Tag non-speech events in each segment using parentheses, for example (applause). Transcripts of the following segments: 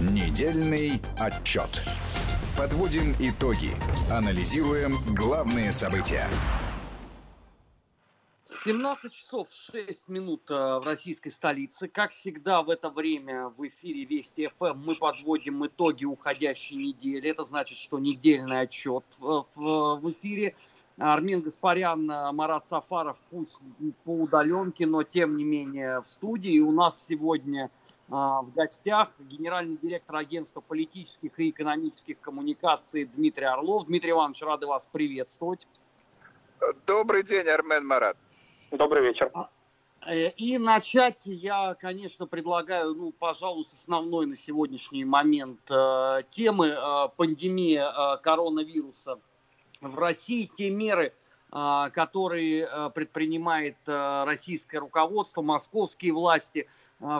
Недельный отчет. Подводим итоги. Анализируем главные события. 17 часов 6 минут э, в российской столице. Как всегда в это время в эфире Вести ФМ мы подводим итоги уходящей недели. Это значит, что недельный отчет в, в, в эфире. Армин Гаспарян, Марат Сафаров, пусть по удаленке, но тем не менее в студии. У нас сегодня в гостях генеральный директор агентства политических и экономических коммуникаций Дмитрий Орлов. Дмитрий Иванович, рады вас приветствовать. Добрый день, Армен Марат. Добрый вечер. А, э, и начать я, конечно, предлагаю, ну, пожалуй, с основной на сегодняшний момент э, темы э, пандемия э, коронавируса в России, те меры, э, которые э, предпринимает э, российское руководство, московские власти,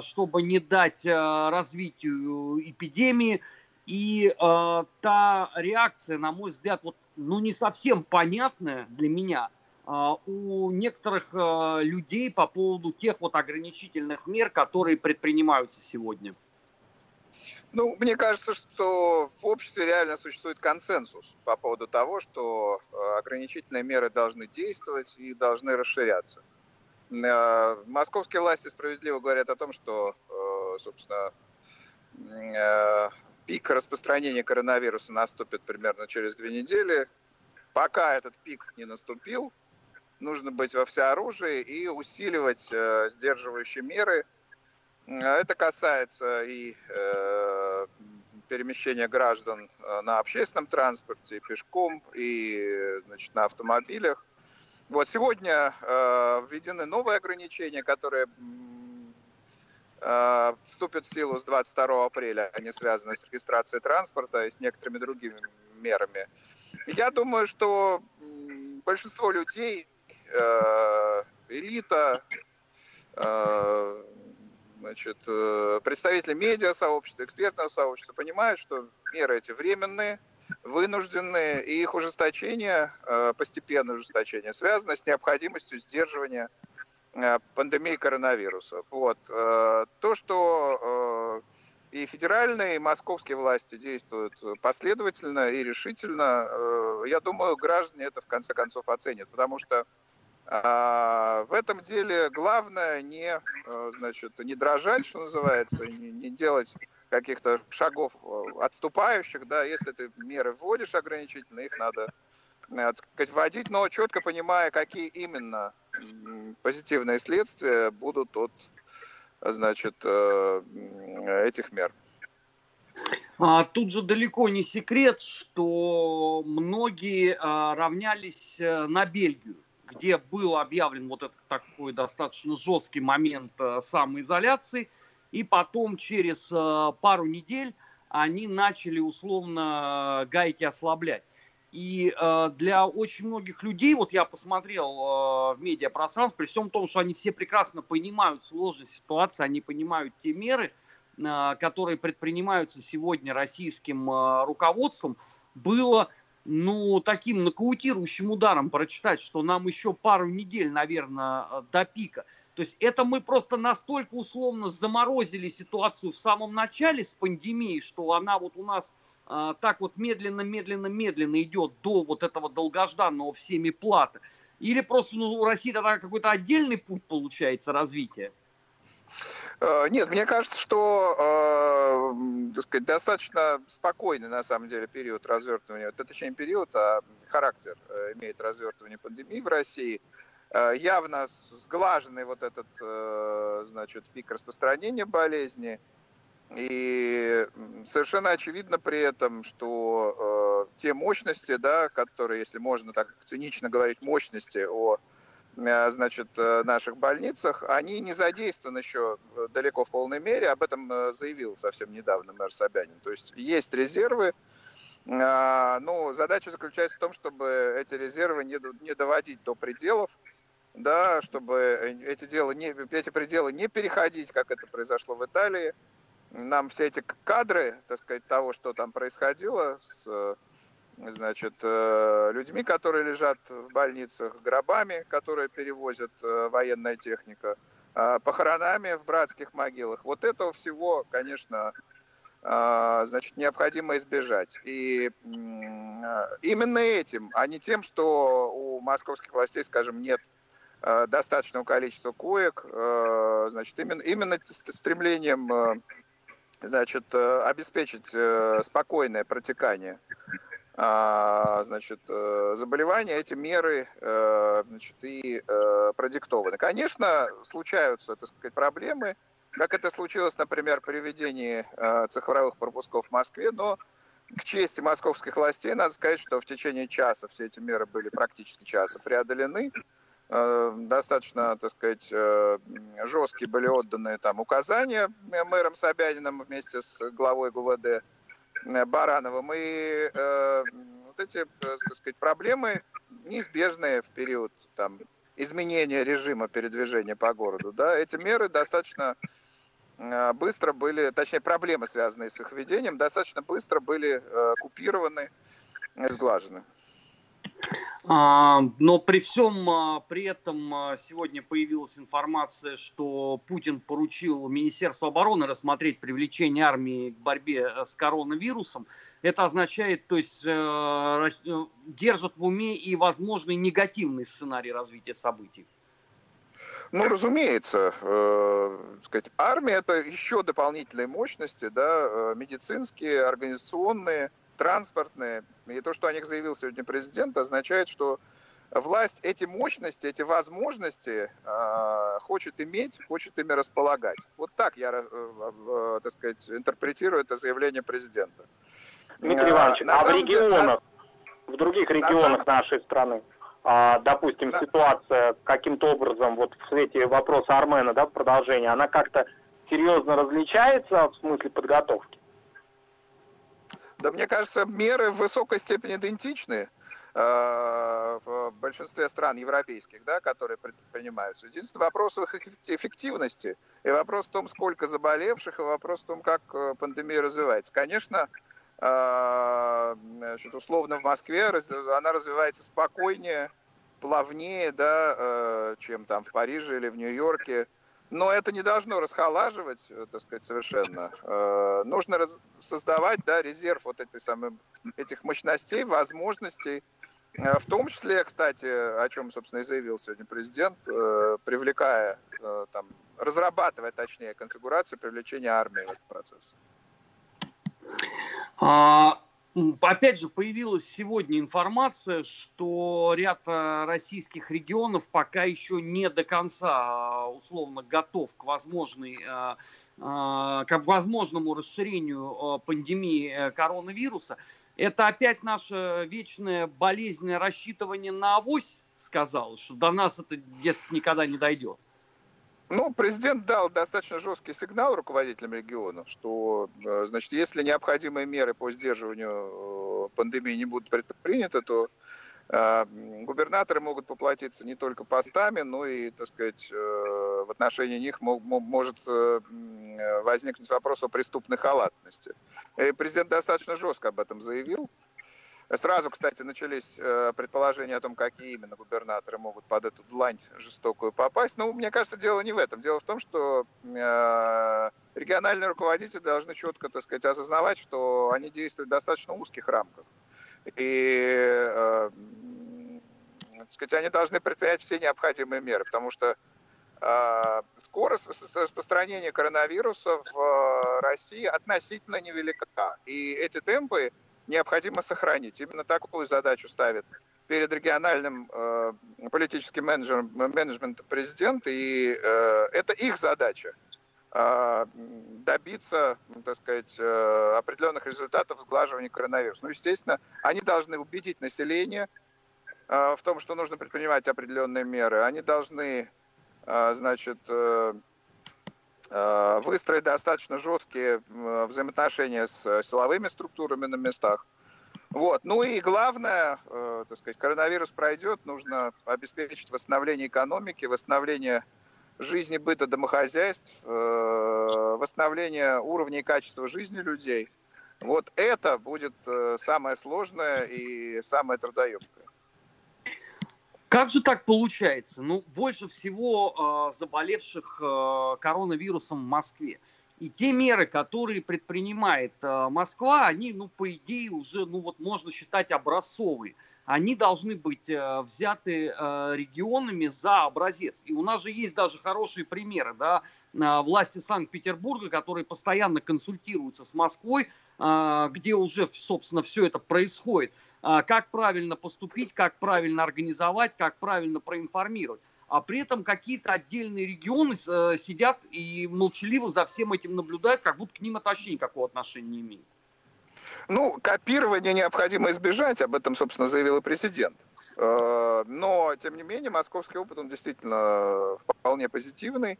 чтобы не дать э, развитию эпидемии. И э, та реакция, на мой взгляд, вот, ну, не совсем понятная для меня – а, у некоторых а, людей по поводу тех вот ограничительных мер, которые предпринимаются сегодня? Ну, мне кажется, что в обществе реально существует консенсус по поводу того, что а, ограничительные меры должны действовать и должны расширяться. Московские власти справедливо говорят о том, что, собственно, пик распространения коронавируса наступит примерно через две недели. Пока этот пик не наступил, нужно быть во всеоружии и усиливать э, сдерживающие меры. Это касается и э, перемещения граждан э, на общественном транспорте, пешком, и значит, на автомобилях. Вот сегодня э, введены новые ограничения, которые э, вступят в силу с 22 апреля. Они связаны с регистрацией транспорта и с некоторыми другими мерами. Я думаю, что большинство людей э, элита, э, значит, представители медиа-сообщества, экспертного сообщества понимают, что меры эти временные, вынужденные, и их ужесточение, э, постепенное ужесточение, связано с необходимостью сдерживания э, пандемии коронавируса. Вот. Э, то, что и федеральные, и московские власти действуют последовательно и решительно, я думаю, граждане это в конце концов оценят, потому что а, в этом деле главное не, значит, не дрожать, что называется, не, не делать каких-то шагов э, отступающих, да, если ты меры вводишь ограничительно, их надо э, сказать, вводить, но четко понимая, какие именно позитивные следствия будут от, значит, этих мер. А, тут же далеко не секрет, что многие а, равнялись на Бельгию где был объявлен вот этот такой достаточно жесткий момент э, самоизоляции, и потом через э, пару недель они начали условно гайки ослаблять. И э, для очень многих людей, вот я посмотрел э, в медиапространстве, при всем том, что они все прекрасно понимают сложность ситуации, они понимают те меры, э, которые предпринимаются сегодня российским э, руководством, было ну, таким нокаутирующим ударом прочитать, что нам еще пару недель, наверное, э, до пика. То есть это мы просто настолько условно заморозили ситуацию в самом начале с пандемией, что она вот у нас а, так вот медленно, медленно, медленно идет до вот этого долгожданного всеми плата. Или просто ну, у России тогда какой-то отдельный путь получается развития? Э, нет, мне кажется, что э, так сказать, достаточно спокойный на самом деле период развертывания, это точнее период, а характер э, имеет развертывание пандемии в России. Э, явно сглаженный вот этот э, значит, пик распространения болезни. И совершенно очевидно при этом, что э, те мощности, да, которые, если можно так цинично говорить, мощности о Э, значит, э, наших больницах, они не задействованы еще далеко в полной мере. Об этом э, заявил совсем недавно мэр Собянин. То есть есть резервы, ну, задача заключается в том, чтобы эти резервы не, не доводить до пределов, да, чтобы эти, дела не, эти пределы не переходить, как это произошло в Италии. Нам все эти кадры, так сказать, того, что там происходило с значит, э, людьми, которые лежат в больницах, гробами, которые перевозят э, военная техника, а похоронами в братских могилах. Вот этого всего, конечно, значит, необходимо избежать. И именно этим, а не тем, что у московских властей, скажем, нет достаточного количества коек, значит, именно, именно стремлением значит, обеспечить спокойное протекание а, значит, э, заболевания, эти меры э, значит, и э, продиктованы. Конечно, случаются, так сказать, проблемы, как это случилось, например, при введении цифровых пропусков в Москве, но к чести московских властей надо сказать, что в течение часа все эти меры были практически часа преодолены. Достаточно, так сказать, жесткие были отданы там указания мэром Собяниным вместе с главой ГУВД Э, Барановым. И э, вот эти, э, так сказать, проблемы неизбежные в период там, изменения режима передвижения по городу. Да, эти меры достаточно э, быстро были, точнее, проблемы, связанные с их введением, достаточно быстро были э, купированы, сглажены. А, но при всем а, при этом а, сегодня появилась информация, что Путин поручил Министерству обороны рассмотреть привлечение армии к борьбе э, с коронавирусом. Это означает, то есть э, э, держит в уме и возможный негативный сценарий развития событий. Ну, разумеется, э, сказать, армия это еще дополнительные мощности, да, медицинские, организационные, транспортные. И то, что о них заявил сегодня президент, означает, что власть эти мощности, эти возможности э, хочет иметь, хочет ими располагать. Вот так я, э, э, так сказать, интерпретирую это заявление президента. Дмитрий Иванович, а, а в регионах, деле, в других регионах на нашей страны, а, допустим, да. ситуация каким-то образом, вот в свете вопроса Армена, да, продолжение, она как-то серьезно различается в смысле подготовки? Да мне кажется, меры в высокой степени идентичны э, в большинстве стран европейских, да, которые предпринимаются. Единственный вопрос в их эффективности, и вопрос в том, сколько заболевших, и вопрос в том, как э, пандемия развивается. Конечно, э, значит, условно в Москве она развивается спокойнее, плавнее, да, чем там в Париже или в Нью-Йорке, но это не должно расхолаживать, э, так сказать, совершенно. Э, нужно создавать да, резерв вот этой самой, этих мощностей, возможностей. Э, в том числе, кстати, о чем, собственно, и заявил сегодня президент, привлекая, там, разрабатывая, точнее, конфигурацию привлечения армии в этот процесс. А, Опять же, появилась сегодня информация, что ряд э, российских регионов пока еще не до конца а, условно готов к, возможной, э, э, к возможному расширению пандемии коронавируса. Это опять наше вечное болезненное рассчитывание на авось сказал, что до нас это, дескать, никогда не дойдет. Ну, президент дал достаточно жесткий сигнал руководителям регионов, что, э, значит, если необходимые меры по сдерживанию э, пандемии не будут предприняты, то э, губернаторы могут поплатиться не только постами, но и, так сказать, в отношении них может возникнуть вопрос о преступной халатности. И президент достаточно жестко об этом заявил. Сразу, кстати, начались э, предположения о том, какие именно губернаторы могут под эту длань жестокую попасть. Но мне кажется, дело не в этом. Дело в том, что э, региональные руководители должны четко, так сказать, осознавать, что они действуют в достаточно узких рамках. И, э, так сказать, они должны предпринять все необходимые меры, потому что скорость распространения коронавируса в России относительно невелика. И эти темпы необходимо сохранить. Именно такую задачу ставит перед региональным э, политическим менеджером, менеджментом президент, и э, это их задача э, добиться, так сказать, э, определенных результатов сглаживания коронавируса. Ну, естественно, они должны убедить население э, в том, что нужно предпринимать определенные меры. Они должны, э, значит, э, Э, выстроить достаточно жесткие взаимоотношения с силовыми структурами на местах. Вот. Ну и главное, э, так сказать, коронавирус пройдет, нужно обеспечить восстановление экономики, восстановление жизни, быта домохозяйств, э, восстановление уровня и качества жизни людей. Вот это будет самое сложное и самое трудоемкое. Как же так получается? Ну, больше всего э, заболевших э, коронавирусом в Москве. И те меры, которые предпринимает э, Москва, они, ну, по идее, уже, ну, вот можно считать образцовые. Они должны быть э, взяты э, регионами за образец. И у нас же есть даже хорошие примеры, да, власти Санкт-Петербурга, которые постоянно консультируются с Москвой, где уже, собственно, все это происходит. Э, как правильно поступить, как правильно организовать, как правильно проинформировать а при этом какие-то отдельные регионы э, сидят и молчаливо за всем этим наблюдают, как будто к ним это вообще никакого отношения не имеет. Ну, копирование необходимо избежать, об этом, собственно, заявил и президент. Э, но, тем не менее, московский опыт, он действительно вполне позитивный.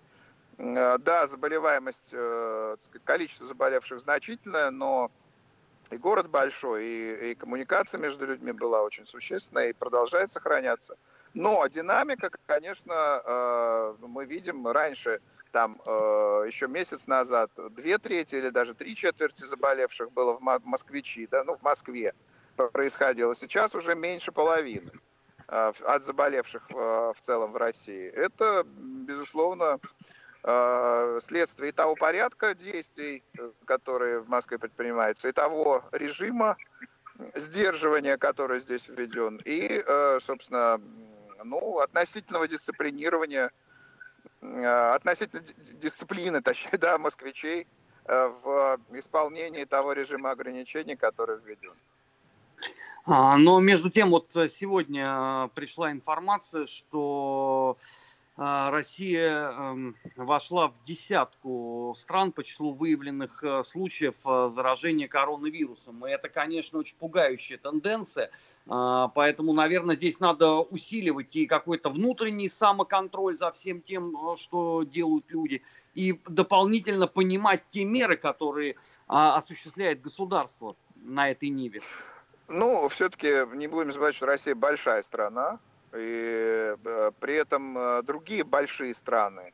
Э, да, заболеваемость, количество заболевших значительное, но и город большой, и, и коммуникация между людьми была очень существенная и продолжает сохраняться. Но динамика, конечно, э, мы видим раньше, там э, еще месяц назад, две трети или даже три четверти заболевших было в москвичи, да, ну, в Москве происходило. Сейчас уже меньше половины э, от заболевших в целом в России. Это, безусловно, следствие и того порядка действий, которые в Москве предпринимаются, и того режима сдерживания, который здесь введен, и, собственно, ну, относительного дисциплинирования, э, относительно дисциплины, (laughs) точнее, да, москвичей э, в исполнении того режима ограничений, который введен. А, но между тем, вот сегодня э, пришла информация, что Россия эм, вошла в десятку стран по числу выявленных э, случаев э, заражения коронавирусом. И это, конечно, очень пугающая тенденция. А, поэтому, наверное, здесь надо усиливать и какой-то внутренний самоконтроль за всем тем, э, что делают люди, и дополнительно понимать те меры, которые а, осуществляет государство на этой ниве. Ну, все-таки не будем забывать, что Россия большая страна, и э, при этом э, другие большие страны,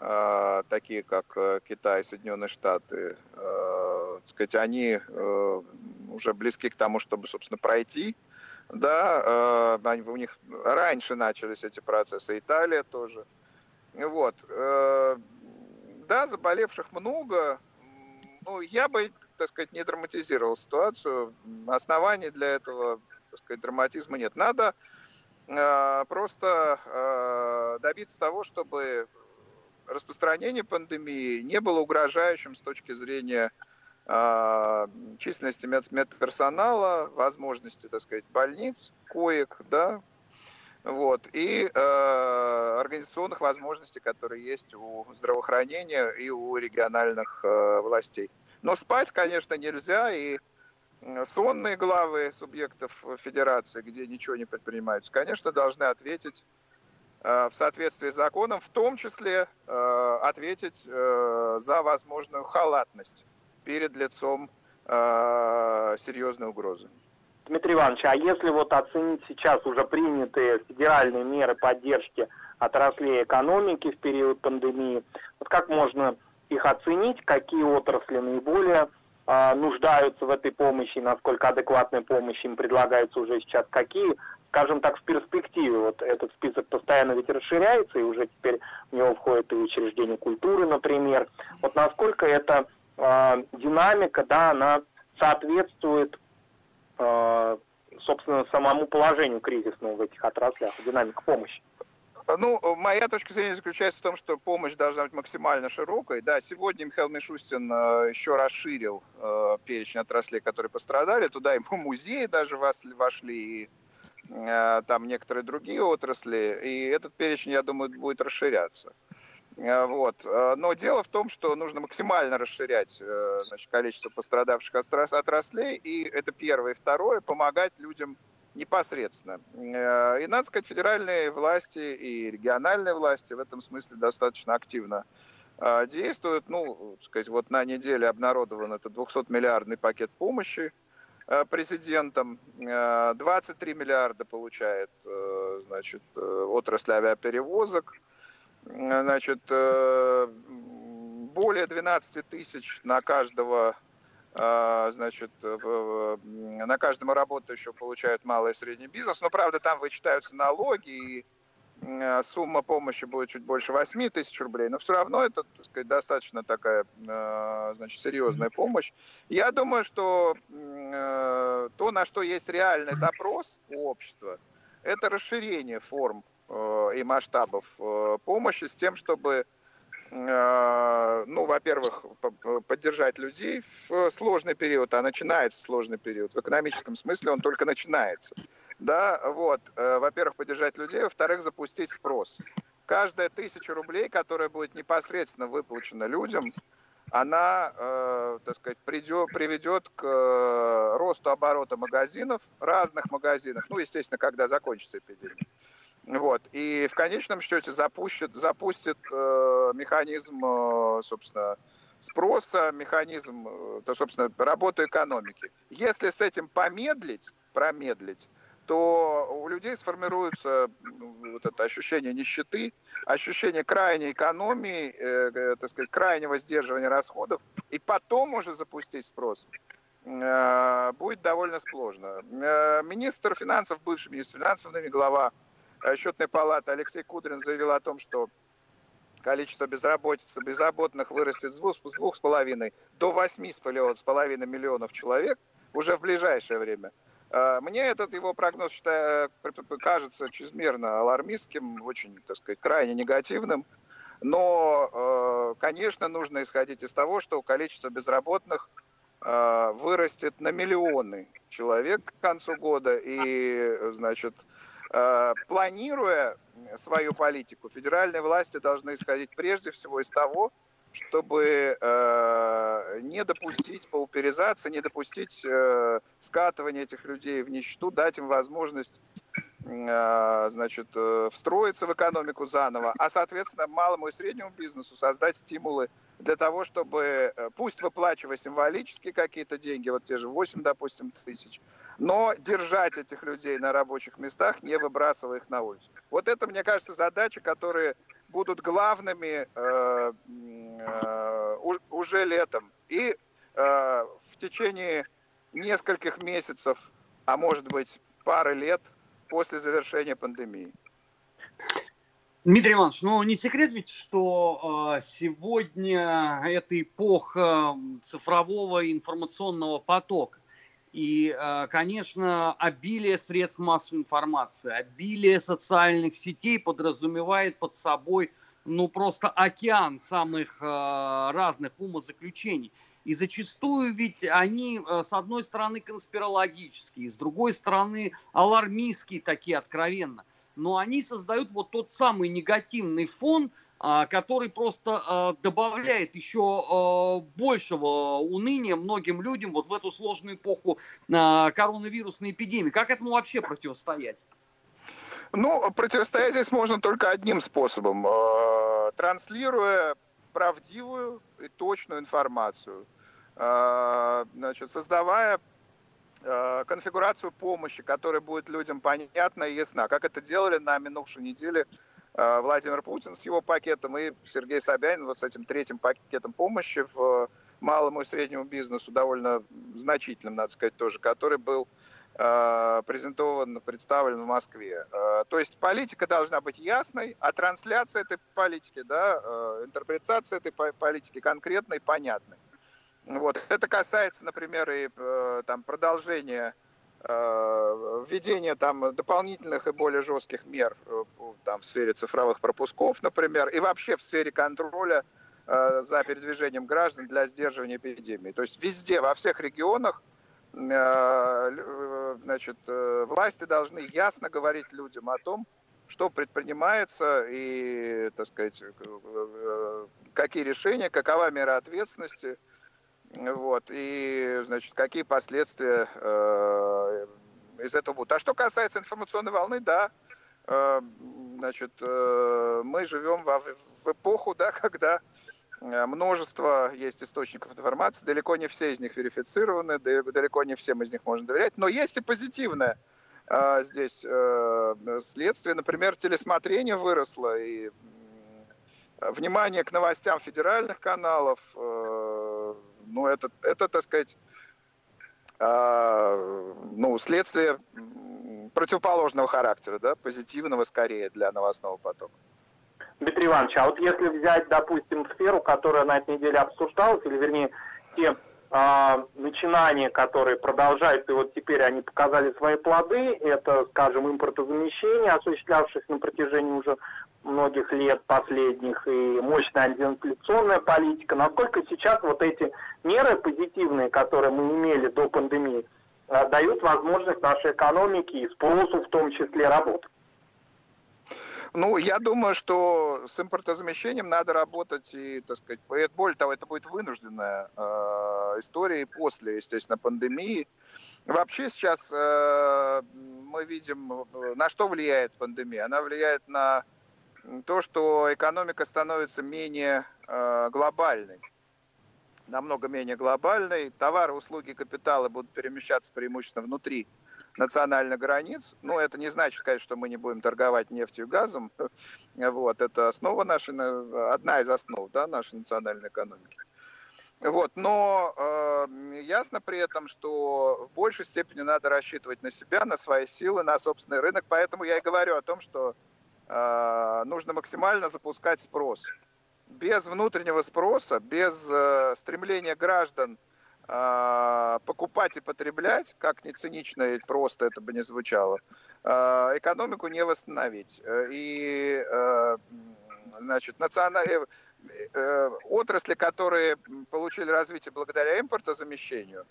э, такие как Китай, Соединенные Штаты, сказать, они уже близки к тому, чтобы, собственно, пройти. Да, у них раньше начались эти процессы, Италия тоже. Вот. Да, заболевших много. Ну, я бы, так сказать, не драматизировал ситуацию. Оснований для этого, так сказать, драматизма нет. Надо просто э, добиться того, чтобы распространение пандемии не было угрожающим с точки зрения э, численности медперсонала, возможности, так сказать, больниц, коек, да, вот, и э, организационных возможностей, которые есть у здравоохранения и у региональных э, властей. Но спать, конечно, нельзя, и сонные главы субъектов федерации, где ничего не предпринимается, конечно, должны ответить э, в соответствии с законом, в том числе э, ответить э, за возможную халатность перед лицом серьезной угрозы. Дмитрий Иванович, а если вот оценить сейчас уже принятые федеральные меры поддержки отраслей экономики в период пандемии, вот как можно их оценить, какие отрасли наиболее а, нуждаются в этой помощи, насколько адекватная помощь им предлагается уже сейчас, какие, скажем так, в перспективе. Вот этот список постоянно ведь расширяется, и уже теперь в него входит и учреждение культуры, например. Вот насколько эта э, динамика, да, она соответствует, э, собственно, самому положению кризисному в этих отраслях, динамика помощи. Ну, моя точка зрения заключается в том, что помощь должна быть максимально широкой. Да, сегодня Михаил Мишустин э, еще расширил э, перечень отраслей, которые пострадали. Туда и (laughs) музеи даже вошли, и э, там некоторые другие отрасли. И этот перечень, я думаю, будет расширяться. Вот. Но дело в том, что нужно максимально расширять значит, количество пострадавших отраслей. И это первое. И второе, помогать людям непосредственно. Э, и, надо сказать, федеральные власти и региональные власти в этом смысле достаточно активно э, действуют. Ну, сказать, вот на неделе обнародован это 200-миллиардный пакет помощи э, президентом. 23 миллиарда получает значит, отрасль авиаперевозок. Значит, более 12 тысяч на каждого значит, на каждого работающего получают малый и средний бизнес. Но, правда, там вычитаются налоги, и Э, сумма помощи будет чуть больше 8 тысяч рублей, но все равно это, так сказать, достаточно такая, э, значит, серьезная помощь. Я думаю, что э, то, на что есть реальный запрос у общества, это расширение форм и масштабов помощи с тем, чтобы ну, во-первых, поддержать людей в сложный период, а начинается сложный период. В экономическом смысле он только начинается да, вот, э, во-первых, поддержать людей, во-вторых, запустить спрос. Каждая тысяча рублей, которая будет непосредственно выплачена людям, она, э, так сказать, придет, приведет к э, росту оборота магазинов, разных магазинов, ну, естественно, когда закончится эпидемия. Вот. И в конечном счете запустит, запустит э, механизм, э, собственно, спроса, механизм, э, то, собственно, работы экономики. Если с этим помедлить, промедлить, то у людей сформируется ну, вот это ощущение нищеты, ощущение крайней экономии, э, э, так сказать, крайнего сдерживания расходов, и потом уже запустить спрос э, будет довольно сложно. Э, министр финансов, бывший министр финансов, глава счетной палаты Алексей Кудрин заявил о том, что количество безработицы, безработных вырастет с 2,5 до 8,5 миллионов человек уже в ближайшее время – Э, мне этот его прогноз считаю, кажется чрезмерно алармистским, очень, так сказать, крайне негативным. Но, э, конечно, нужно исходить из того, что количество безработных э, вырастет на миллионы человек к концу года. И, значит, планируя свою политику, федеральные власти должны исходить прежде всего из того, чтобы э, не допустить пауперизации, не допустить э, скатывания этих людей в нищету, дать им возможность э, значит, э, встроиться в экономику заново, а, соответственно, малому и среднему бизнесу создать стимулы для того, чтобы, э, пусть выплачивая символически какие-то деньги, вот те же 8, допустим, тысяч, но держать этих людей на рабочих местах, не выбрасывая их на улицу. Вот это, мне кажется, задача, которая будут главными э, э, уже летом. И э, в течение нескольких месяцев, а может быть пары лет после завершения пандемии. Дмитрий Иванович, ну не секрет ведь, что э, сегодня эта эпоха цифрового информационного потока. И, э, конечно, обилие средств массовой информации, обилие социальных сетей подразумевает под собой ну просто океан самых э, разных умозаключений. И зачастую ведь они, э, с одной стороны, конспирологические, с другой стороны, алармистские такие откровенно. Но они создают вот тот самый негативный фон, который просто а, добавляет еще а, большего уныния многим людям вот в эту сложную эпоху коронавирусной эпидемии. Как этому вообще противостоять? Ну, противостоять здесь можно только одним способом. Транслируя правдивую и точную информацию. Значит, создавая конфигурацию помощи, которая будет людям понятна и ясна. Как это делали на минувшей неделе Владимир Путин с его пакетом и Сергей Собянин вот с этим третьим пакетом помощи в малому и среднему бизнесу, довольно значительным, надо сказать, тоже, который был э, презентован, представлен в Москве. Э, то есть политика должна быть ясной, а трансляция этой политики, да, интерпретация этой политики конкретной, понятной. Вот. Это касается, например, и там, продолжения Э, введение там дополнительных и более жестких мер э, там, в сфере цифровых пропусков, например, и вообще в сфере контроля э, за передвижением граждан для сдерживания эпидемии. То есть везде, во всех регионах, значит, власти должны ясно говорить людям о том, что предпринимается и, так сказать, какие решения, какова мера ответственности – вот, и, значит, какие последствия э, из этого будут. А что касается информационной волны, да, э, значит, э, мы живем в, в эпоху, да, (laughs) когда э, множество есть источников информации, далеко не все из них верифицированы, далеко не всем из них можно доверять, но есть и позитивное э, здесь э, следствие. Например, телесмотрение выросло, и внимание к новостям федеральных каналов, ну, это, это так сказать, э, ну, следствие противоположного характера, да, позитивного скорее для новостного потока. Дмитрий Иванович, а вот если взять, допустим, сферу, которая на этой неделе обсуждалась, или вернее те э, начинания, которые продолжаются, и вот теперь они показали свои плоды, это, скажем, импортозамещение, осуществлявшееся на протяжении уже многих лет последних, и мощная антиинфляционная политика. Насколько сейчас вот эти меры позитивные, которые мы имели до пандемии, э, дают возможность нашей экономике и спросу в том числе работать? Ну, я думаю, что с импортозамещением надо работать и, так сказать, более того, это будет вынужденная э, история после, естественно, пандемии. Вообще сейчас э, мы видим, на что влияет пандемия. Она влияет на то, что экономика становится менее э, глобальной намного менее глобальной. Товары, услуги, капиталы будут перемещаться преимущественно внутри национальных границ. Но это не значит, конечно, что мы не будем торговать нефтью и газом. (laughs) Вот, это основа нашей, одна из основ да, нашей национальной экономики. Вот, но э, ясно при этом, что в большей степени надо рассчитывать на себя, на свои силы, на собственный рынок. Поэтому я и говорю о том, что нужно максимально запускать спрос. Без внутреннего спроса, без э, стремления граждан а, покупать и потреблять, как не цинично и просто это бы не звучало, экономику не восстановить. И, э, значит, национальные э, отрасли, которые получили развитие благодаря импортозамещению,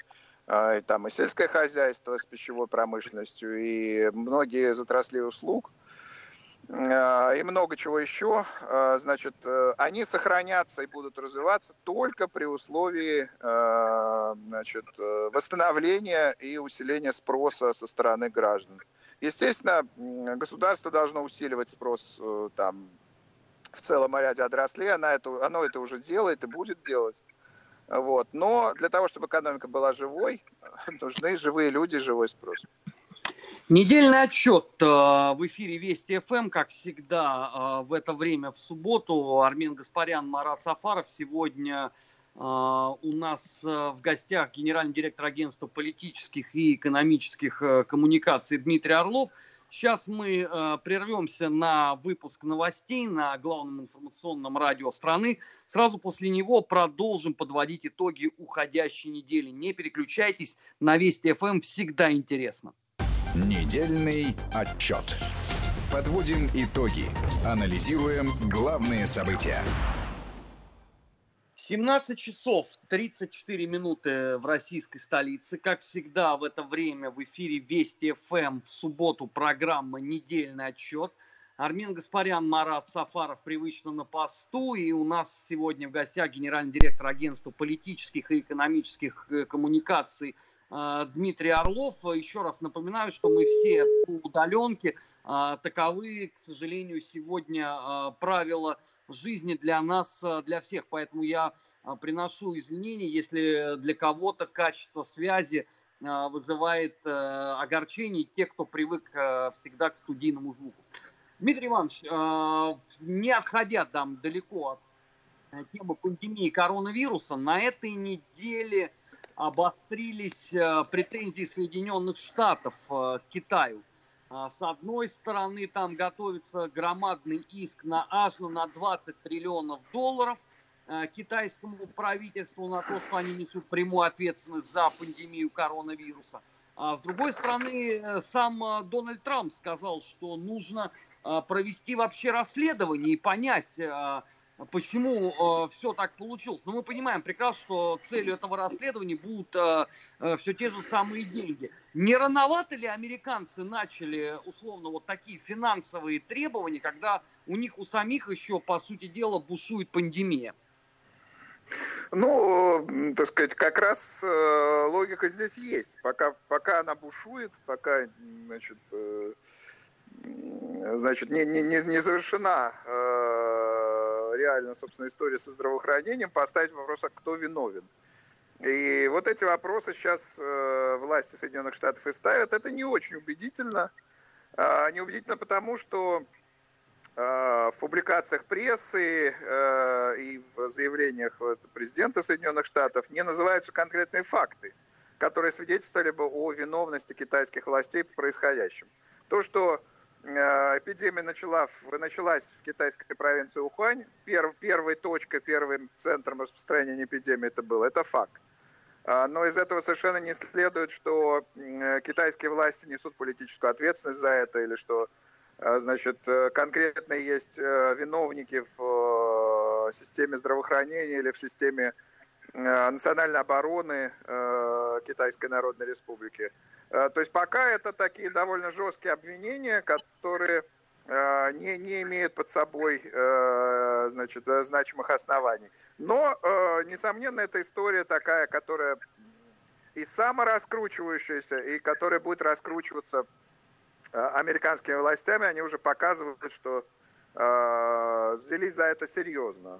и там и сельское хозяйство с пищевой промышленностью, и многие из отраслей услуг – Э, и много чего еще, э, значит, э, они сохранятся и будут развиваться только при условии значит, восстановления и усиления спроса со стороны граждан. Естественно, государство должно усиливать спрос там, в целом ряде отраслей, оно это, оно это уже делает и будет делать. Вот. Но для того, чтобы экономика была живой, (laughs) нужны живые люди, живой спрос. Недельный отчет э, в эфире Вести ФМ, как всегда, э, в это время в субботу. Армен Гаспарян, Марат Сафаров. Сегодня э, у нас в гостях генеральный директор агентства политических и экономических коммуникаций Дмитрий Орлов. Сейчас мы прервемся на выпуск новостей на главном информационном радио страны. Сразу после него продолжим подводить итоги уходящей недели. Не переключайтесь, на Вести ФМ всегда интересно. Недельный отчет. Подводим итоги. Анализируем главные события. 17 часов 34 минуты в российской столице. Как всегда, в это время в эфире Вести ФМ в субботу программа «Недельный отчет». Армен Гаспарян, Марат Сафаров привычно на посту. И у нас сегодня в гостях генеральный директор агентства политических и экономических э, коммуникаций Дмитрий Орлов. Еще раз напоминаю, что мы все по удаленке. Э, таковы, к сожалению, сегодня э, правила жизни для нас, для всех. Поэтому я приношу извинения, если для кого-то качество связи вызывает огорчение, те, кто привык всегда к студийному звуку. Дмитрий Иванович, не отходя там далеко от темы пандемии коронавируса, на этой неделе обострились э, претензии Соединенных Штатов э, к Китаю. А, с одной стороны, там готовится громадный иск на аж на 20 триллионов долларов э, китайскому правительству на то, что они несут прямую ответственность за пандемию коронавируса. А с другой стороны, сам Дональд Трамп сказал, что нужно провести вообще расследование и понять, почему э, все так получилось. Но мы понимаем прекрасно, что целью этого расследования будут э, э, все те же самые деньги. Не рановато ли американцы начали, условно, вот такие финансовые требования, когда у них у самих еще, по сути дела, бушует пандемия? Ну, так сказать, как раз э, логика здесь есть. Пока, пока она бушует, пока, значит, э, значит, не, не, не завершена э, реально, собственно, история со здравоохранением, поставить вопрос, а кто виновен. И вот эти вопросы сейчас э, власти Соединенных Штатов и ставят. Это не очень убедительно. Э, неубедительно потому, что э, в публикациях прессы э, и в заявлениях вот, президента Соединенных Штатов не называются конкретные факты которые свидетельствовали бы о виновности китайских властей в происходящем. То, что эпидемия начала, началась в китайской провинции Ухань. Перв, первой точкой, первым центром распространения эпидемии это было. Это факт. А, но из этого совершенно не следует, что китайские власти несут политическую ответственность за это, или что э, значит, э, конкретно есть виновники в системе здравоохранения или в системе национальной обороны Китайской Народной Республики. Э, то есть пока это такие довольно жесткие обвинения, которые э, не, не имеют под собой э, значит, значимых оснований. Но, несомненно, эта история такая, которая и самораскручивающаяся, и которая будет раскручиваться американскими властями, они уже показывают, что взялись за это серьезно.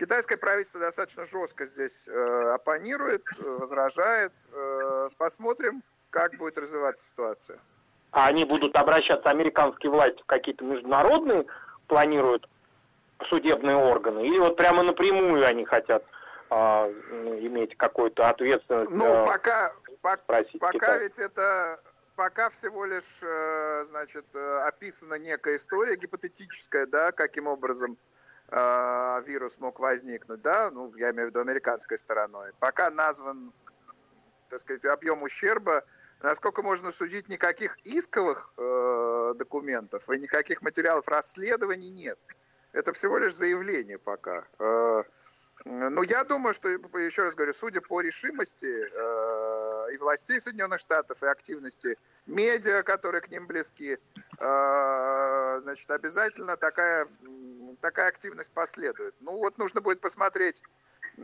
Китайское правительство достаточно жестко здесь э, оппонирует, э, возражает. Э, посмотрим, как будет развиваться ситуация. А они будут обращаться, американские власти, в какие-то международные планируют судебные органы? Или вот прямо напрямую они хотят э, иметь какую-то ответственность? Ну, э, пока, пока, пока ведь это пока всего лишь, э, значит, э, описана некая история гипотетическая, да, каким образом э, вирус мог возникнуть, да, ну, я имею в виду американской стороной. Пока назван, так сказать, объем ущерба, насколько можно судить, никаких исковых э, документов и никаких материалов расследований нет. Это всего лишь заявление пока. Э, ну, я думаю, что, еще раз говорю, судя по решимости э, и властей Соединенных Штатов, и активности медиа, которые к ним близки, э, значит, обязательно такая такая активность последует. Ну вот нужно будет посмотреть,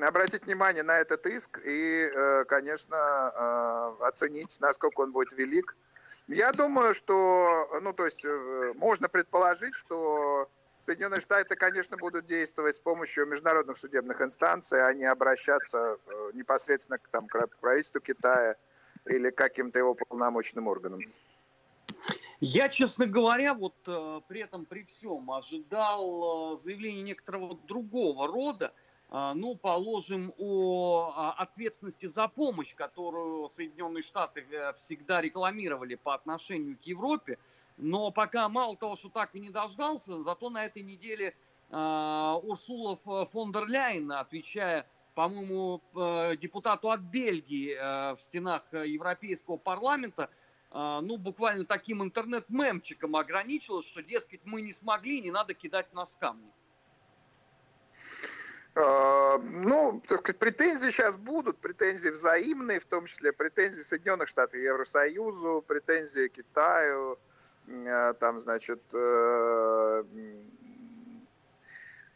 обратить внимание на этот иск и, э, конечно, э, оценить, насколько он будет велик. Я думаю, что, ну то есть, э, можно предположить, что Соединенные Штаты, конечно, будут действовать с помощью международных судебных инстанций, а не обращаться непосредственно к, там, к правительству Китая или к каким-то его полномочным органам. Я, честно говоря, вот э, при этом, при всем, ожидал э, заявления некоторого другого рода, э, ну, положим, о э, ответственности за помощь, которую Соединенные Штаты всегда рекламировали по отношению к Европе, но пока мало того, что так и не дождался, зато на этой неделе Урсула фон дер Ляйен, отвечая по-моему, депутату от Бельгии в стенах Европейского парламента, а, ну, буквально таким интернет-мемчиком ограничилось, что, дескать, мы не смогли, не надо кидать нас камни. А, ну, так претензии сейчас будут, претензии взаимные, в том числе претензии Соединенных Штатов Евросоюзу, претензии Китаю, а, там, значит, э,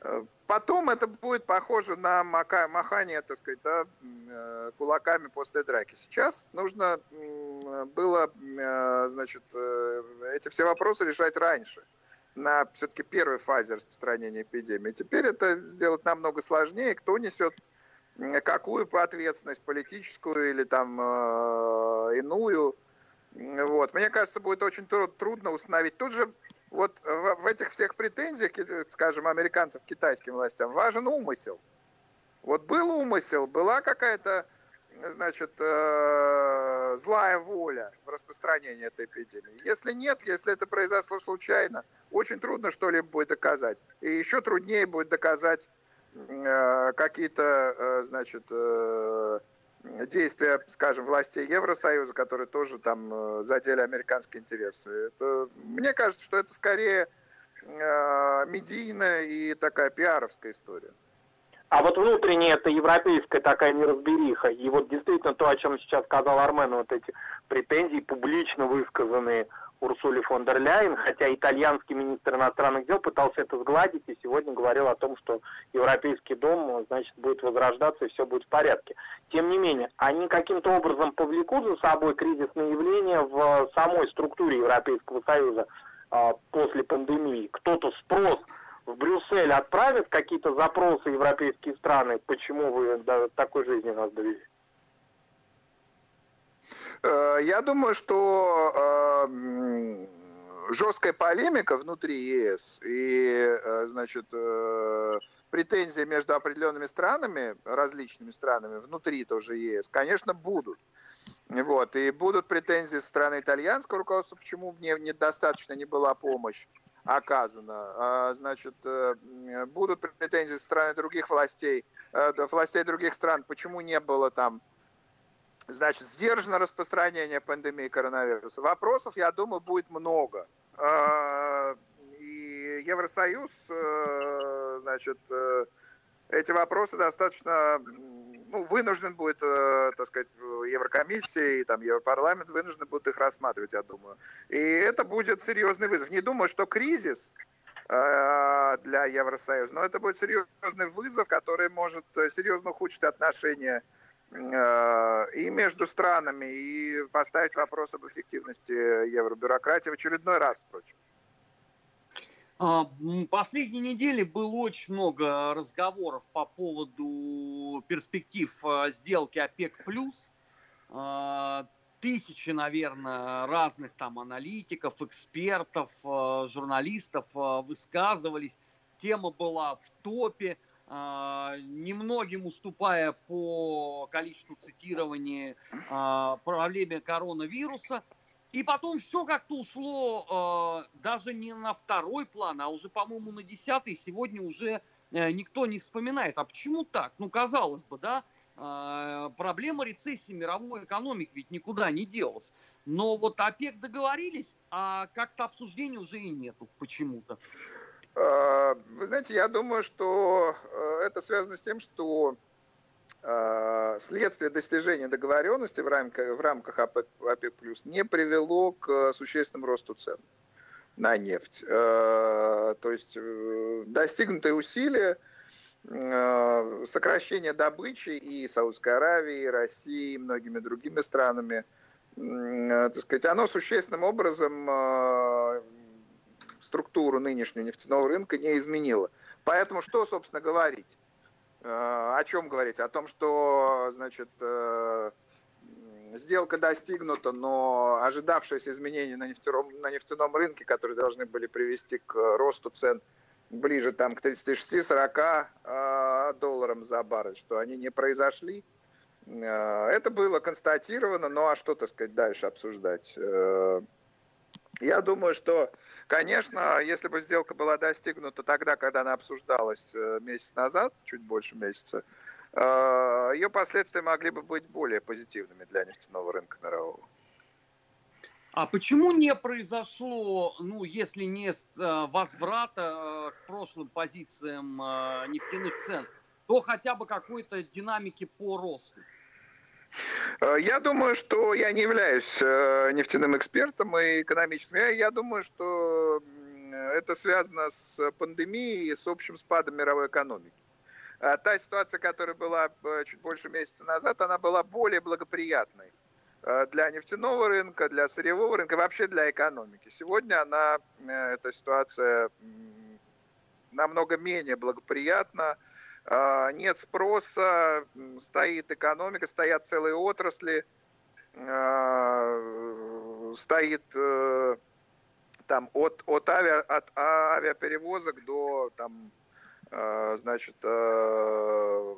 э, Потом это будет похоже на махание, так сказать, да, э, кулаками после драки. Сейчас нужно было, э, значит, э, эти все вопросы решать раньше, на все-таки первой фазе распространения эпидемии. Теперь это сделать намного сложнее. Кто несет какую ответственность, политическую или там иную. Вот. Мне кажется, будет очень трудно установить. Тут же вот в, этих всех претензиях, скажем, американцев к китайским властям, важен умысел. Вот был умысел, была какая-то, значит, э, злая воля в распространении этой эпидемии. Если нет, если это произошло случайно, очень трудно что-либо будет доказать. И еще труднее будет доказать э, какие-то, э, значит, действия, скажем, властей Евросоюза, которые тоже там э, задели американские интересы. Это, мне кажется, что это скорее э, медийная и такая пиаровская история. А вот внутренняя это европейская такая неразбериха. И вот действительно то, о чем сейчас сказал Армен, вот эти претензии публично высказанные Урсули фон дер Ляйен, хотя итальянский министр иностранных дел пытался это сгладить и сегодня говорил о том, что Европейский дом, значит, будет возрождаться и все будет в порядке. Тем не менее, они каким-то образом повлекут за собой кризисные явления в самой структуре Европейского Союза э, после пандемии. Кто-то спрос в Брюссель отправит какие-то запросы европейские страны, почему вы до такой жизни нас довели? Э, я думаю, что, э, жесткая полемика внутри ЕС и, значит, претензии между определенными странами, различными странами внутри тоже ЕС, конечно, будут. Вот. И будут претензии со стороны итальянского руководства, почему мне недостаточно не была помощь оказана. А, значит, э, будут претензии со стороны других властей, э, властей других стран, почему не было там Значит, сдержано распространение пандемии коронавируса. Вопросов, я думаю, будет много. А, и Евросоюз, э, значит, эти вопросы достаточно ну, вынужден будет, э, так сказать, Еврокомиссия и там Европарламент вынуждены будут их рассматривать, я думаю. И это будет серьезный вызов. Не думаю, что кризис э, для Евросоюза, но это будет серьезный вызов, который может серьезно ухудшить отношения э, и между странами, и поставить вопрос об эффективности евробюрократии в очередной раз, впрочем. А, последние недели было очень много разговоров по поводу перспектив а, сделки ОПЕК+. А, тысячи, наверное, разных там аналитиков, экспертов, журналистов высказывались. Тема была в топе, немногим уступая по количеству цитирований проблеме коронавируса – и потом все как-то ушло э, даже не на второй план, а уже, по-моему, на десятый. Сегодня уже э, никто не вспоминает. А почему так? Ну, казалось бы, да, проблема рецессии мировой экономики ведь никуда не делась. Но вот ОПЕК договорились, а как-то обсуждения уже и нету почему-то. Э, вы знаете, я думаю, что э, это связано с тем, что Э, следствие достижения договоренности в рамках, в рамках ОПЕК, ОПЕК+, не привело к существенному росту цен на нефть. Э, то есть э, достигнутые усилия сокращение добычи и Саудской Аравии, и России, и многими другими странами, так сказать, оно существенным образом структуру нынешнего нефтяного рынка не изменило. Поэтому что, собственно, говорить? Э, о чем говорить? О том, что, значит, э, сделка достигнута, но ожидавшиеся изменения на нефтяном, на нефтяном рынке, которые должны были привести к росту цен ближе там, к 36-40 э, долларам за баррель, что они не произошли. Это было констатировано, ну а что, так сказать, дальше обсуждать? Я думаю, что Конечно, если бы сделка была достигнута тогда, когда она обсуждалась э, месяц назад, чуть больше месяца, э, ее последствия могли бы быть более позитивными для нефтяного рынка мирового. А почему не произошло, ну, если не э, возврата к прошлым позициям нефтяных цен, то хотя бы какой-то динамики по росту? Э, я думаю, что я не являюсь э, нефтяным экспертом и экономическим. Я, я думаю, что это связано с пандемией и с общим спадом мировой экономики. А та ситуация, которая была э, чуть больше месяца назад, она была более благоприятной для нефтяного рынка, для сырьевого рынка, вообще для экономики. Сегодня она, эта ситуация намного менее благоприятна, нет спроса, стоит экономика, стоят целые отрасли, а, стоит э, там от, от, авиа, от авиаперевозок до там, а, значит, э,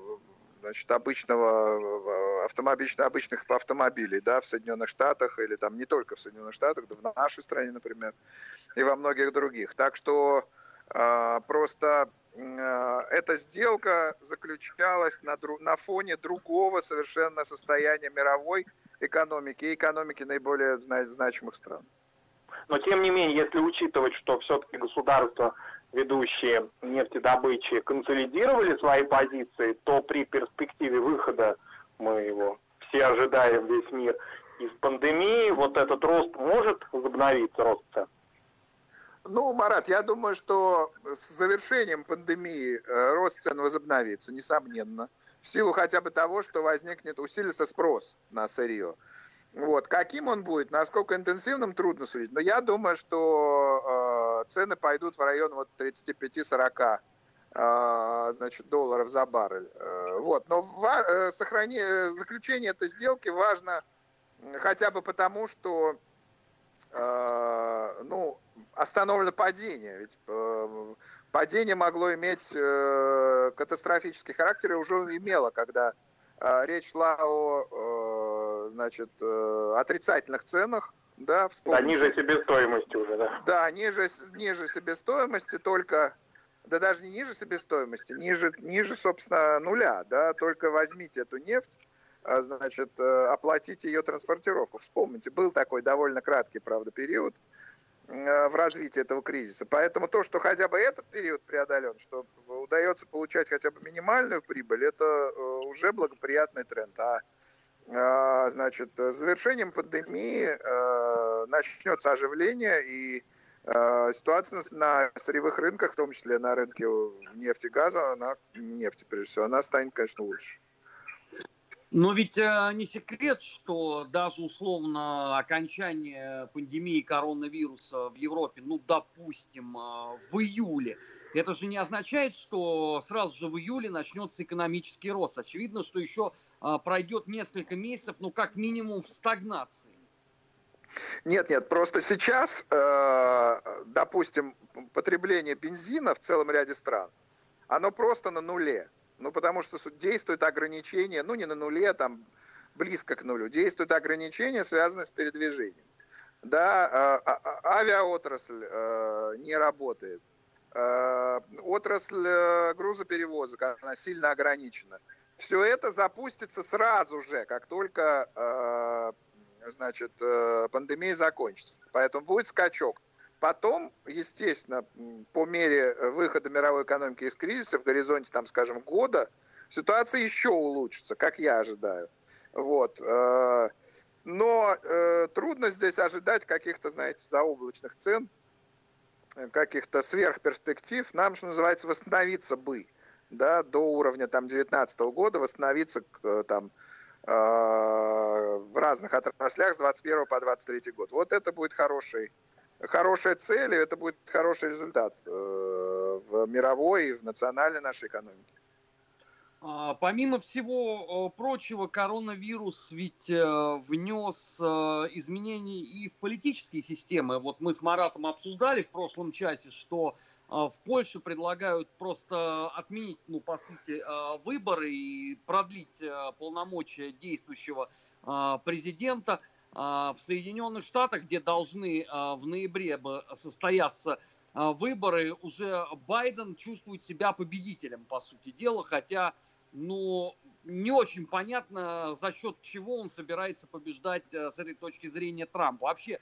значит, обычного автомобильных, обычных автомобилей, да, в Соединенных Штатах или там не только в Соединенных Штатах, да, в нашей стране, например, и во многих других. Так что просто Э, эта сделка заключалась на, на фоне другого совершенно состояния мировой экономики и экономики наиболее значимых стран. Но тем не менее, если учитывать, что все-таки государства, ведущие нефтедобычи, консолидировали свои позиции, то при перспективе выхода, мы его все ожидаем, весь мир, из пандемии, вот этот рост может возобновиться, рост цен? Ну, Марат, я думаю, что с завершением пандемии э, рост цен возобновится, несомненно. В силу хотя бы того, что возникнет, усилится спрос на сырье. Вот. Каким он будет, насколько интенсивным, трудно судить. Но я думаю, что э, цены пойдут в район вот 35-40 э, значит, долларов за баррель. Э, вот. Но ва- э, сохрани- заключение этой сделки важно хотя бы потому, что э, ну, остановлено падение. Ведь э, падение могло иметь э, катастрофический характер и уже имело, когда э, речь шла о значит, отрицательных ценах. Да, да, ниже себестоимости уже, да. Да, ниже, ниже себестоимости, только, да даже не ниже себестоимости, ниже, ниже, собственно, нуля, да, только возьмите эту нефть, значит, оплатите ее транспортировку. Вспомните, был такой довольно краткий, правда, период, Э, в развитии этого кризиса. Поэтому то, что хотя бы этот период преодолен, что удается получать хотя бы минимальную прибыль, это э, уже благоприятный тренд. А э, значит, с завершением пандемии начнется оживление и ситуация на сырьевых рынках, в том числе на рынке нефти и газа, она, нефти прежде всего, она станет, конечно, лучше. Но ведь э, не секрет, что даже условно окончание пандемии коронавируса в Европе, ну, допустим, э, в июле, это же не означает, что сразу же в июле начнется экономический рост. Очевидно, что еще э, пройдет несколько месяцев, ну, как минимум в стагнации. Нет, нет, просто сейчас, допустим, потребление бензина в целом ряде стран, оно просто на нуле. Ну, потому что действует ограничение, ну, не на нуле, а там близко к нулю. Действуют ограничения, связанные с передвижением. Да, а, а, а, авиаотрасль э, не работает. Э, отрасль э, грузоперевозок, она сильно ограничена. Все это запустится сразу же, как только значит, пандемия закончится. Поэтому будет скачок. Потом, естественно, по мере выхода мировой экономики из кризиса в горизонте, там, скажем, года, ситуация еще улучшится, как я ожидаю. Вот. Э, но э, трудно здесь ожидать каких-то, знаете, заоблачных цен, каких-то сверхперспектив. Нам, что называется, восстановиться бы да, до уровня там, 2019 года, восстановиться к, там, э, в разных отраслях с 21 по 23 год. Вот это будет хороший хорошая цель, и это будет хороший результат э, в мировой и в национальной нашей экономике. А, помимо всего э, прочего, коронавирус ведь э, внес изменения и в политические системы. Вот мы с Маратом обсуждали в прошлом часе, что в Польше предлагают просто отменить, ну, по сути, выборы и продлить полномочия действующего президента – в Соединенных Штатах, где должны а, в ноябре состояться а, выборы, уже Байден чувствует себя победителем, по сути дела, хотя, ну, не очень понятно, за счет чего он собирается побеждать с этой точки зрения Трампа. Вообще,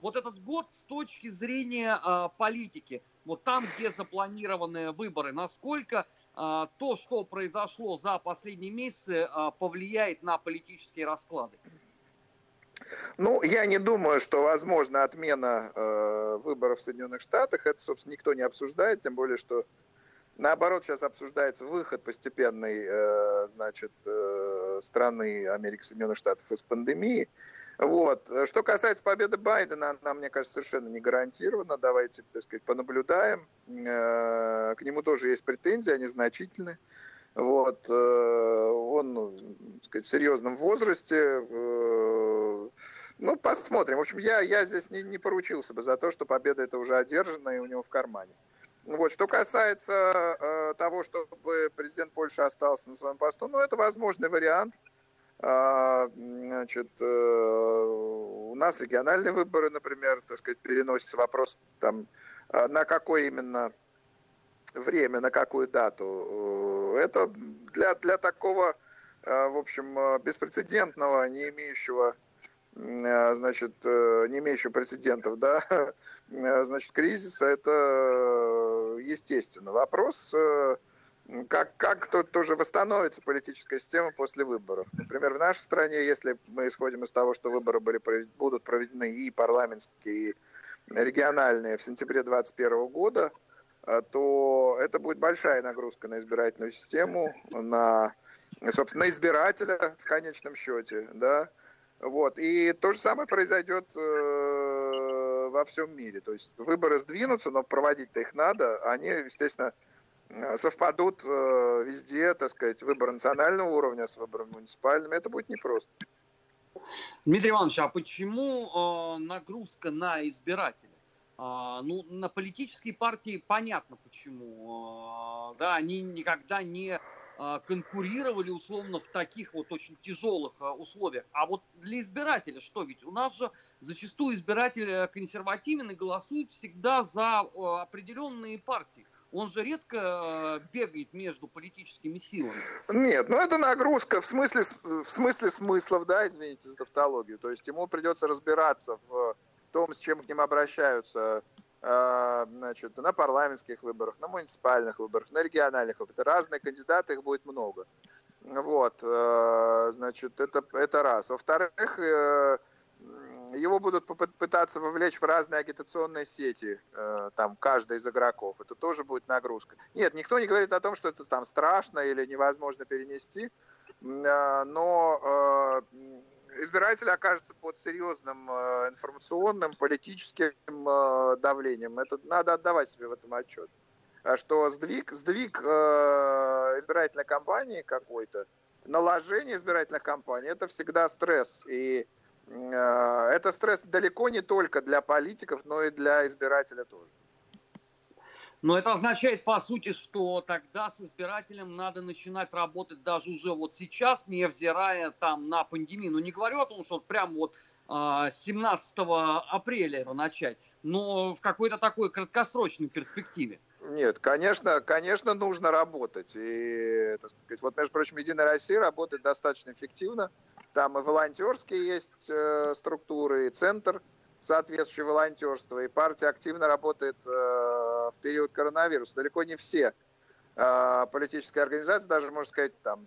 вот этот год с точки зрения политики, вот там, где запланированы выборы, насколько то, что произошло за последние месяцы, повлияет на политические расклады? Ну, я не думаю, что возможна отмена э, выборов в Соединенных Штатах. Это, собственно, никто не обсуждает, тем более, что наоборот сейчас обсуждается выход постепенный, э, значит, э, страны Америки Соединенных Штатов из пандемии. Вот. Что касается победы Байдена, она, мне кажется, совершенно не гарантирована. Давайте, так сказать, понаблюдаем. Э, к нему тоже есть претензии, они значительны. Вот. Э, он, ну, так сказать, в серьезном возрасте. Э, ну, посмотрим. В общем, я, я здесь не, не поручился бы за то, что победа это уже одержана и у него в кармане. Вот. Что касается э, того, чтобы президент Польши остался на своем посту, ну, это возможный вариант. А, значит, э, у нас региональные выборы, например, так сказать, переносится вопрос там, э, на какой именно время, на какую дату. Это для, для такого, в общем, беспрецедентного, не имеющего Э, значит, э, не имеющего прецедентов, да, э, (laughs) значит, кризиса, это естественно. Вопрос, как, как тут тоже восстановится политическая система после выборов. Например, в нашей стране, если мы исходим из того, что выборы были, будут проведены и парламентские, и региональные в сентябре 2021 года, то это будет большая нагрузка на избирательную систему, на, собственно, избирателя в конечном счете, да, вот. И то же самое произойдет э, во всем мире. То есть выборы сдвинутся, но проводить-то их надо. Они, естественно, э, совпадут э, везде, так сказать, выбор национального уровня с выбором муниципальным. Это будет непросто. Дмитрий Иванович, а почему э, нагрузка на избирателя? Ну, на политические партии понятно почему. Да, они никогда не конкурировали условно в таких вот очень тяжелых условиях. А вот для избирателя что? Ведь у нас же зачастую избиратель э, консервативен и голосует всегда за определенные партии он же редко э, бегает между политическими силами. Нет, ну это нагрузка в смысле, в смысле смыслов, да, извините за тавтологию. То есть ему придется разбираться в том, с чем к ним обращаются значит, на парламентских выборах, на муниципальных выборах, на региональных выборах. Разные кандидаты, их будет много. Вот, э, значит, это, это раз. Во-вторых, его будут пытаться вовлечь в разные агитационные сети, э, там, каждый из игроков. Это тоже будет нагрузка. Нет, никто не говорит о том, что это там страшно или невозможно перенести, э, но э, избиратель окажется под серьезным информационным, политическим давлением. Это надо отдавать себе в этом отчет. А что сдвиг, сдвиг избирательной кампании какой-то, наложение избирательной кампании, это всегда стресс. И Э, это стресс далеко не только для политиков, но и для избирателя тоже. Но это означает, по сути, что тогда с избирателем надо начинать работать даже уже вот сейчас, невзирая там на пандемию. Ну, не говорю о том, что прям вот 17 а, апреля это начать, но в какой-то такой краткосрочной перспективе. Нет, конечно, конечно, нужно работать. И, так сказать, вот, между прочим, Единая Россия работает достаточно эффективно. Там и волонтерские есть э, структуры, и центр соответствующее волонтерство, и партия активно работает э, в период коронавируса. Далеко не все э, политические организации, даже, можно сказать, там,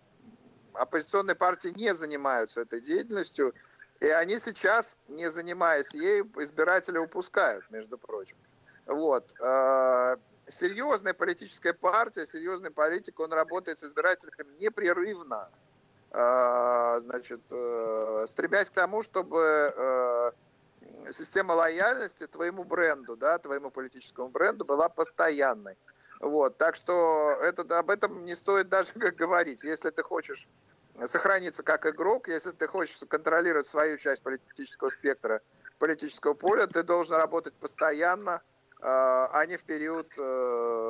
оппозиционные партии не занимаются этой деятельностью, и они сейчас, не занимаясь ей, избиратели упускают, между прочим. Вот. Э, серьезная политическая партия, серьезный политик, он работает с избирателями непрерывно. Значит, стремясь к тому, чтобы система лояльности твоему бренду, да, твоему политическому бренду была постоянной. Вот, так что это, об этом не стоит даже (laughs) говорить. Если ты хочешь сохраниться как игрок, если ты хочешь контролировать свою часть политического спектра, политического поля, ты должен работать постоянно, а не в период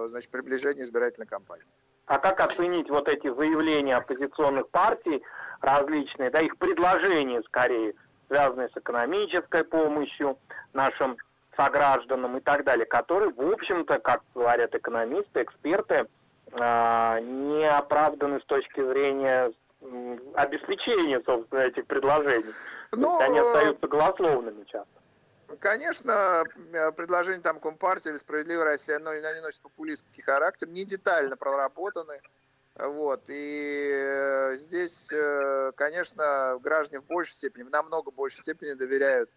значит, приближения избирательной кампании. А как оценить вот эти заявления оппозиционных партий различные, да, их предложения скорее, связанные с экономической помощью нашим согражданам и так далее, которые, в общем-то, как говорят экономисты, эксперты, а, не оправданы с точки зрения обеспечения, собственно, этих предложений. Но... они ну, остаются голословными часто. Конечно, предложение там Компартии или Справедливая Россия, оно, они носят популистский характер, не детально проработаны. Вот. И э, здесь, э, конечно, граждане в большей степени, в намного большей степени доверяют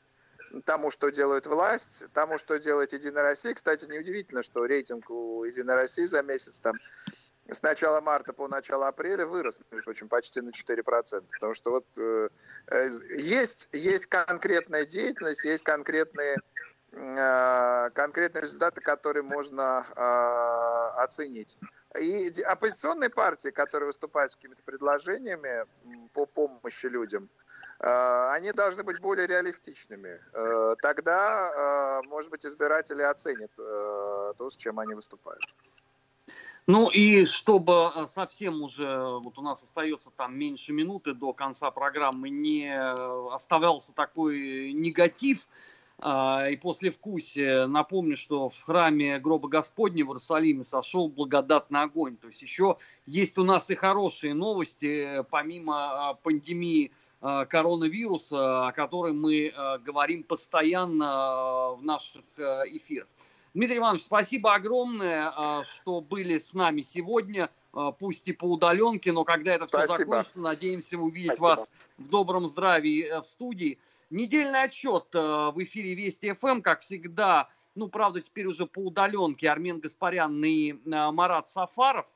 тому, что делает власть, тому, что делает Единая Россия. Кстати, неудивительно, что рейтинг у Единой России за месяц там с начала марта по начало апреля вырос, между прочим, почти на 4%. Потому что вот э, э, есть, есть конкретная деятельность, есть конкретные, э, конкретные результаты, которые можно э, оценить. И оппозиционные партии, которые выступают с какими-то предложениями по помощи людям, э, они должны быть более реалистичными. Э, тогда, э, может быть, избиратели оценят то, с чем они выступают. Ну и чтобы совсем уже, вот у нас остается там меньше минуты до конца программы, не оставался такой негатив и послевкусие, напомню, что в храме гроба Господня в Иерусалиме сошел благодатный огонь. То есть еще есть у нас и хорошие новости, помимо пандемии коронавируса, о которой мы говорим постоянно в наших эфирах. Дмитрий Иванович, спасибо огромное, а, что были с нами сегодня, а, пусть и по удаленке, но когда это все спасибо. закончится, надеемся увидеть спасибо. вас в добром здравии э, в студии. Недельный отчет э, в эфире Вести ФМ, как всегда, ну, правда, теперь уже по удаленке Армен Гаспарян и э, Марат Сафаров.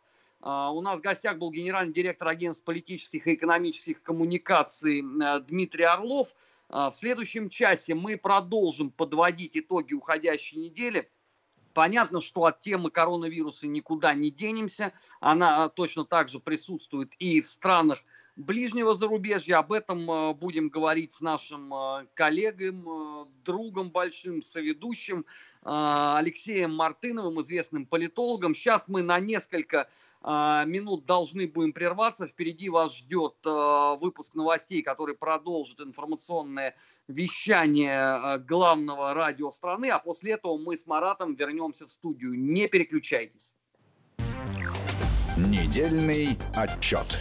У нас в гостях был генеральный директор агентства политических и экономических коммуникаций Дмитрий Орлов. В следующем часе мы продолжим подводить итоги уходящей недели. Понятно, что от темы коронавируса никуда не денемся. Она точно так же присутствует и в странах ближнего зарубежья. Об этом э, будем говорить с нашим э, коллегом, э, другом большим, соведущим Алексеем Мартыновым, известным политологом. Сейчас мы на несколько минут должны будем прерваться. Впереди вас ждет выпуск новостей, который продолжит информационное вещание главного радио страны. А после этого мы с Маратом вернемся в студию. Не переключайтесь. Недельный отчет.